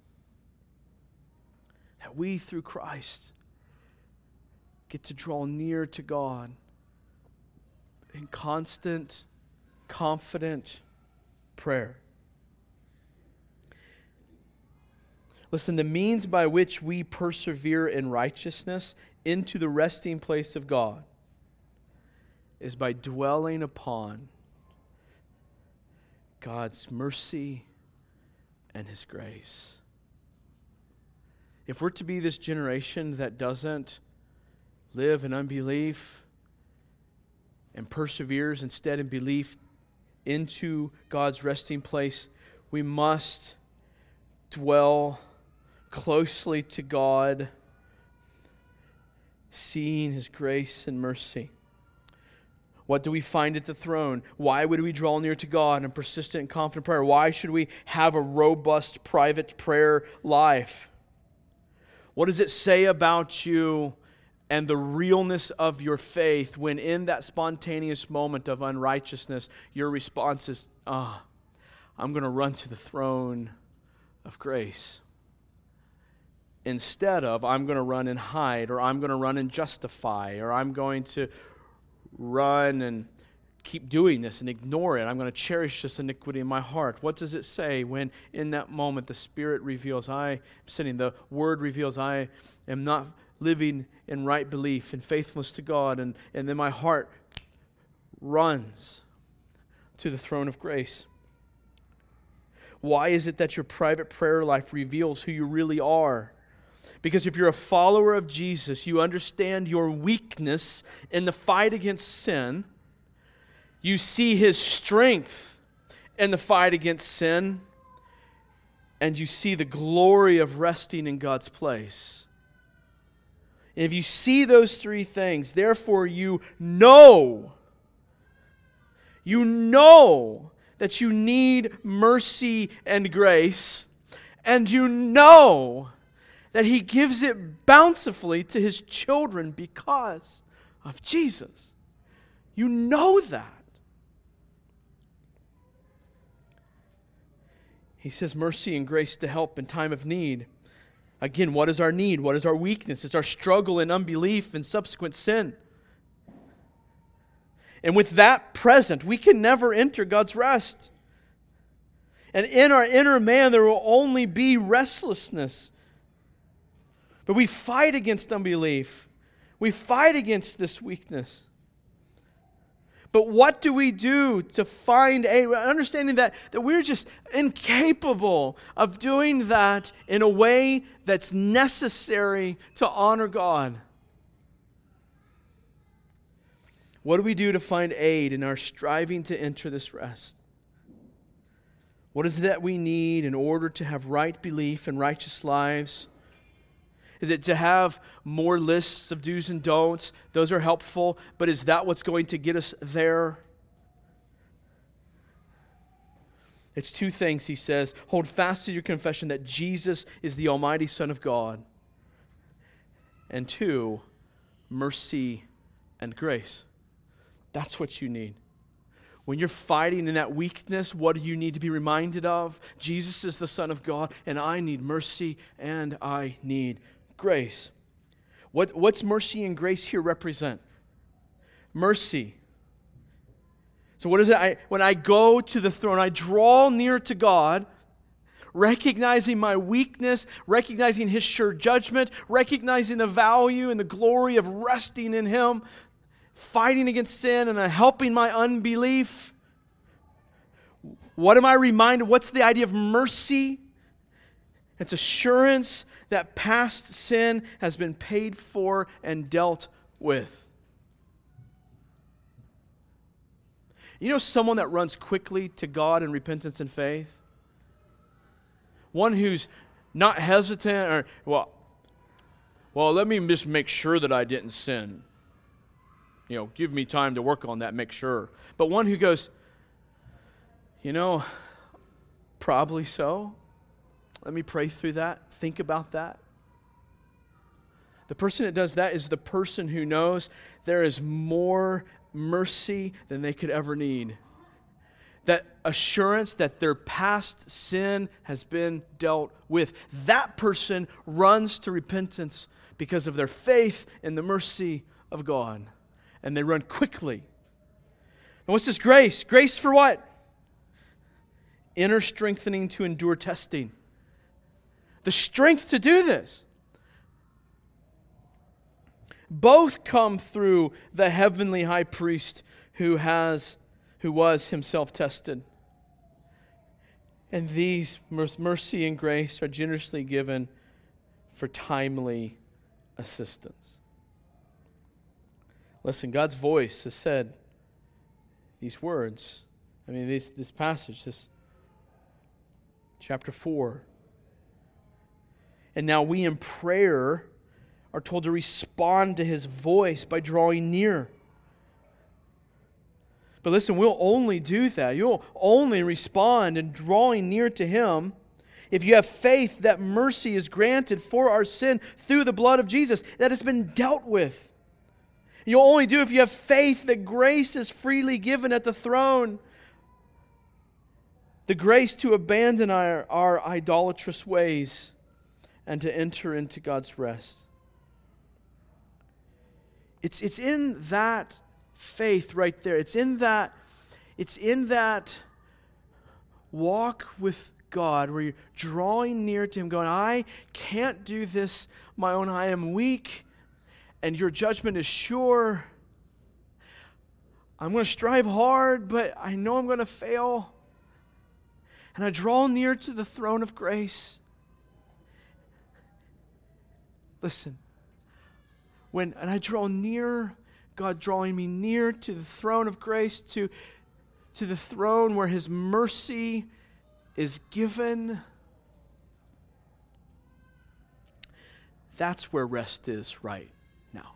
That we, through Christ, get to draw near to God in constant, confident prayer. Listen, the means by which we persevere in righteousness into the resting place of God is by dwelling upon God's mercy and His grace. If we're to be this generation that doesn't live in unbelief and perseveres instead in belief into God's resting place, we must dwell closely to God, seeing His grace and mercy. What do we find at the throne? Why would we draw near to God in persistent and confident prayer? Why should we have a robust private prayer life? What does it say about you and the realness of your faith when in that spontaneous moment of unrighteousness, your response is, ah, oh, I'm going to run to the throne of grace. Instead of, I'm going to run and hide, or I'm going to run and justify, or I'm going to run and keep doing this and ignore it. I'm going to cherish this iniquity in my heart. What does it say when in that moment the Spirit reveals, I am sinning, the Word reveals, I am not living in right belief and faithfulness to God, and, and then my heart runs to the throne of grace. Why is it that your private prayer life reveals who you really are? Because if you're a follower of Jesus, you understand your weakness in the fight against sin. You see his strength in the fight against sin. And you see the glory of resting in God's place. And if you see those three things, therefore you know, you know that you need mercy and grace, and you know that He gives it bountifully to His children because of Jesus. You know that. He says mercy and grace to help in time of need. Again, what is our need? What is our weakness? It's our struggle in unbelief and subsequent sin. And with that present, we can never enter God's rest. And in our inner man, there will only be restlessness. But we fight against unbelief, we fight against this weakness. But what do we do to find a understanding that, that we're just incapable of doing that in a way that's necessary to honor God? What do we do to find aid in our striving to enter this rest? What is it that we need in order to have right belief and righteous lives? Is it to have more lists of do's and don'ts? Those are helpful, but is that what's going to get us there? It's two things, he says. Hold fast to your confession that Jesus is the Almighty Son of God. And two, mercy and grace. That's what you need. When you're fighting in that weakness, what do you need to be reminded of? Jesus is the Son of God, and I need mercy and I need grace. What, what's mercy and grace here represent? Mercy. So, what is it? I, when I go to the throne, I draw near to God, recognizing my weakness, recognizing His sure judgment, recognizing the value and the glory of resting in Him, fighting against sin, and helping my unbelief. What am I reminded? What's the idea of mercy? It's assurance that past sin has been paid for and dealt with. You know someone that runs quickly to God in repentance and faith? One who's not hesitant or, well, well, let me just make sure that I didn't sin. You know, give me time to work on that, make sure. But one who goes, you know, probably so. Let me pray through that, think about that. The person that does that is the person who knows there is more mercy than they could ever need. That assurance that their past sin has been dealt with. That person runs to repentance because of their faith in the mercy of God. And they run quickly. And what's this grace? Grace for what? Inner strengthening to endure testing the strength to do this. Both come through the heavenly high priest who has who was himself tested. And these mercy and grace are generously given for timely assistance. Listen, God's voice has said these words. I mean, this, this passage, this chapter 4, and now we in prayer are told to respond to his voice by drawing near. But listen, we'll only do that. You'll only respond in drawing near to him if you have faith that mercy is granted for our sin through the blood of Jesus, that has been dealt with. You'll only do if you have faith that grace is freely given at the throne. The grace to abandon our, our idolatrous ways and to enter into God's rest. It's, it's in that faith right there. It's in that, it's in that walk with God where you're drawing near to Him, going, I can't do this my own. I am weak, and your judgment is sure. I'm going to strive hard, but I know I'm going to fail. And I draw near to the throne of grace Listen, when and I draw near, God drawing me near to the throne of grace, to, to the throne where His mercy is given. That's where rest is right now.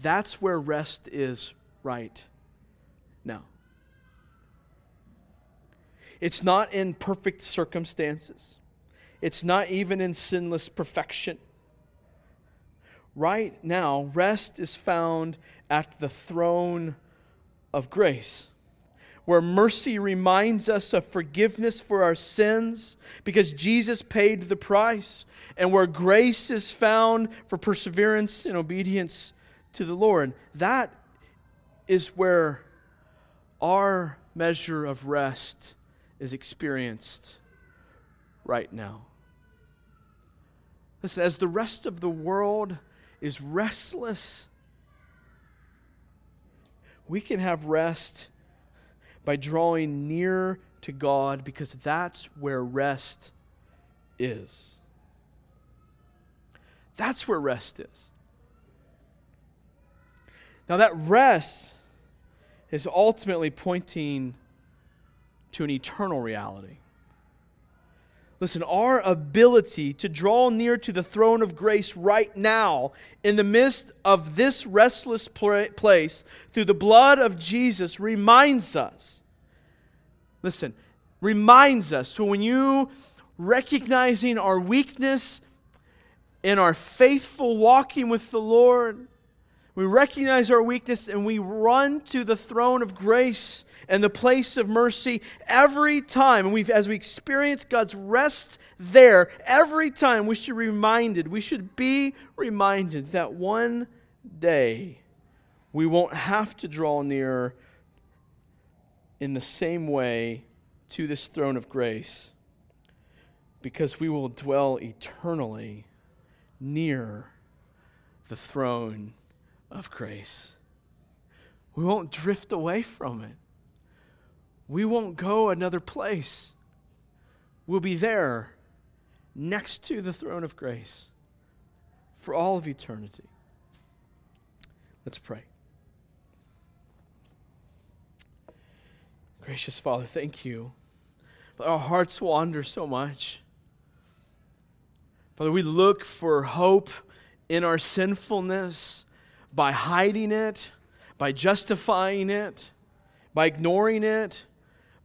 That's where rest is right now. It's not in perfect circumstances, it's not even in sinless perfection. Right now, rest is found at the throne of grace where mercy reminds us of forgiveness for our sins because Jesus paid the price, and where grace is found for perseverance and obedience to the Lord. That is where our measure of rest is experienced right now. Listen, as the rest of the world is restless, we can have rest by drawing near to God because that's where rest is. That's where rest is. Now, that rest is ultimately pointing to an eternal reality. Listen, our ability to draw near to the throne of grace right now, in the midst of this restless place, through the blood of Jesus, reminds us. Listen, reminds us. So when you recognizing our weakness in our faithful walking with the Lord, we recognize our weakness and we run to the throne of grace and the place of mercy every time. And we've, as we experience God's rest there, every time we should be reminded, we should be reminded that one day we won't have to draw near in the same way to this throne of grace because we will dwell eternally near the throne of grace. We won't drift away from it. We won't go another place. We'll be there next to the throne of grace for all of eternity. Let's pray. Gracious Father, thank you. Our hearts wander so much. Father, we look for hope in our sinfulness by hiding it, by justifying it, by ignoring it,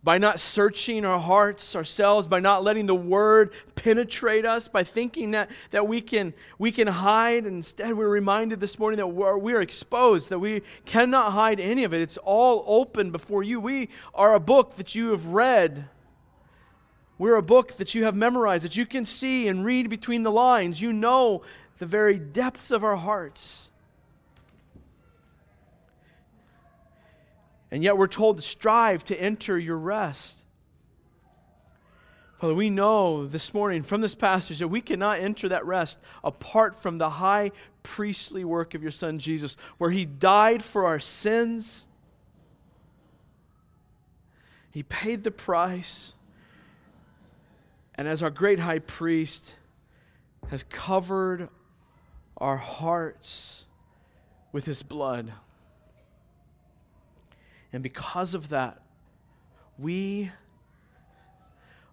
by not searching our hearts ourselves, by not letting the word penetrate us, by thinking that, that we, can, we can hide. Instead, we're reminded this morning that we're, we are exposed, that we cannot hide any of it. It's all open before you. We are a book that you have read. We're a book that you have memorized, that you can see and read between the lines. You know the very depths of our hearts. And yet we're told to strive to enter your rest. Father, we know this morning from this passage that we cannot enter that rest apart from the high priestly work of your Son Jesus, where he died for our sins. He paid the price. And as our great high priest has covered our hearts with his blood. And because of that, we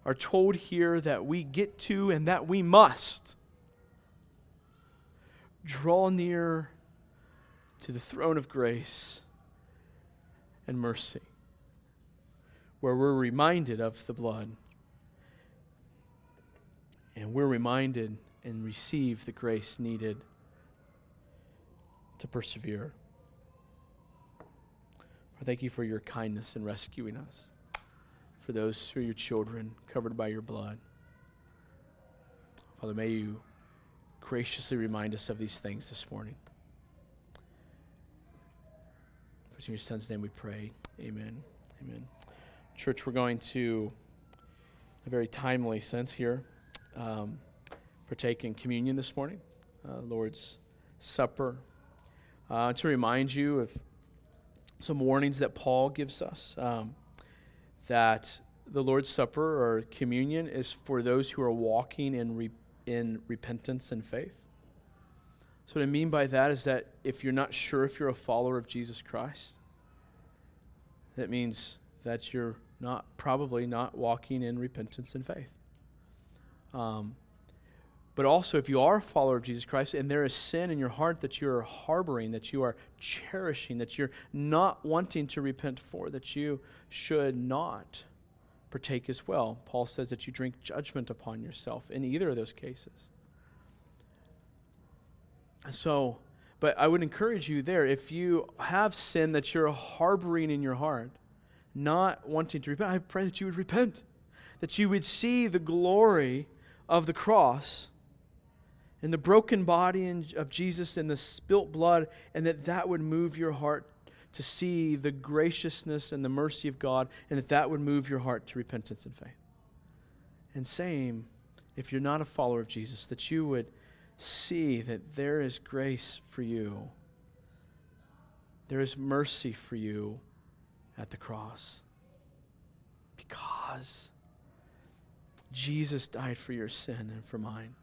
are told here that we get to and that we must draw near to the throne of grace and mercy, where we're reminded of the blood. And we're reminded and receive the grace needed to persevere. Thank you for your kindness in rescuing us, for those who are your children covered by your blood. Father, may you graciously remind us of these things this morning. For in your son's name we pray. Amen. Amen. Church, we're going to, a very timely sense here, um, partake in communion this morning, uh, Lord's Supper. Uh, to remind you of some warnings that Paul gives us um, that the Lord's Supper or communion is for those who are walking in re- in repentance and faith. So, what I mean by that is that if you're not sure if you're a follower of Jesus Christ, that means that you're not probably not walking in repentance and faith. Um, but also, if you are a follower of Jesus Christ and there is sin in your heart that you are harboring, that you are cherishing, that you're not wanting to repent for, that you should not partake as well. Paul says that you drink judgment upon yourself in either of those cases. So, but I would encourage you there if you have sin that you're harboring in your heart, not wanting to repent, I pray that you would repent, that you would see the glory of the cross and the broken body of Jesus and the spilt blood, and that that would move your heart to see the graciousness and the mercy of God, and that that would move your heart to repentance and faith. And same, if you're not a follower of Jesus, that you would see that there is grace for you, there is mercy for you at the cross. Because Jesus died for your sin and for mine.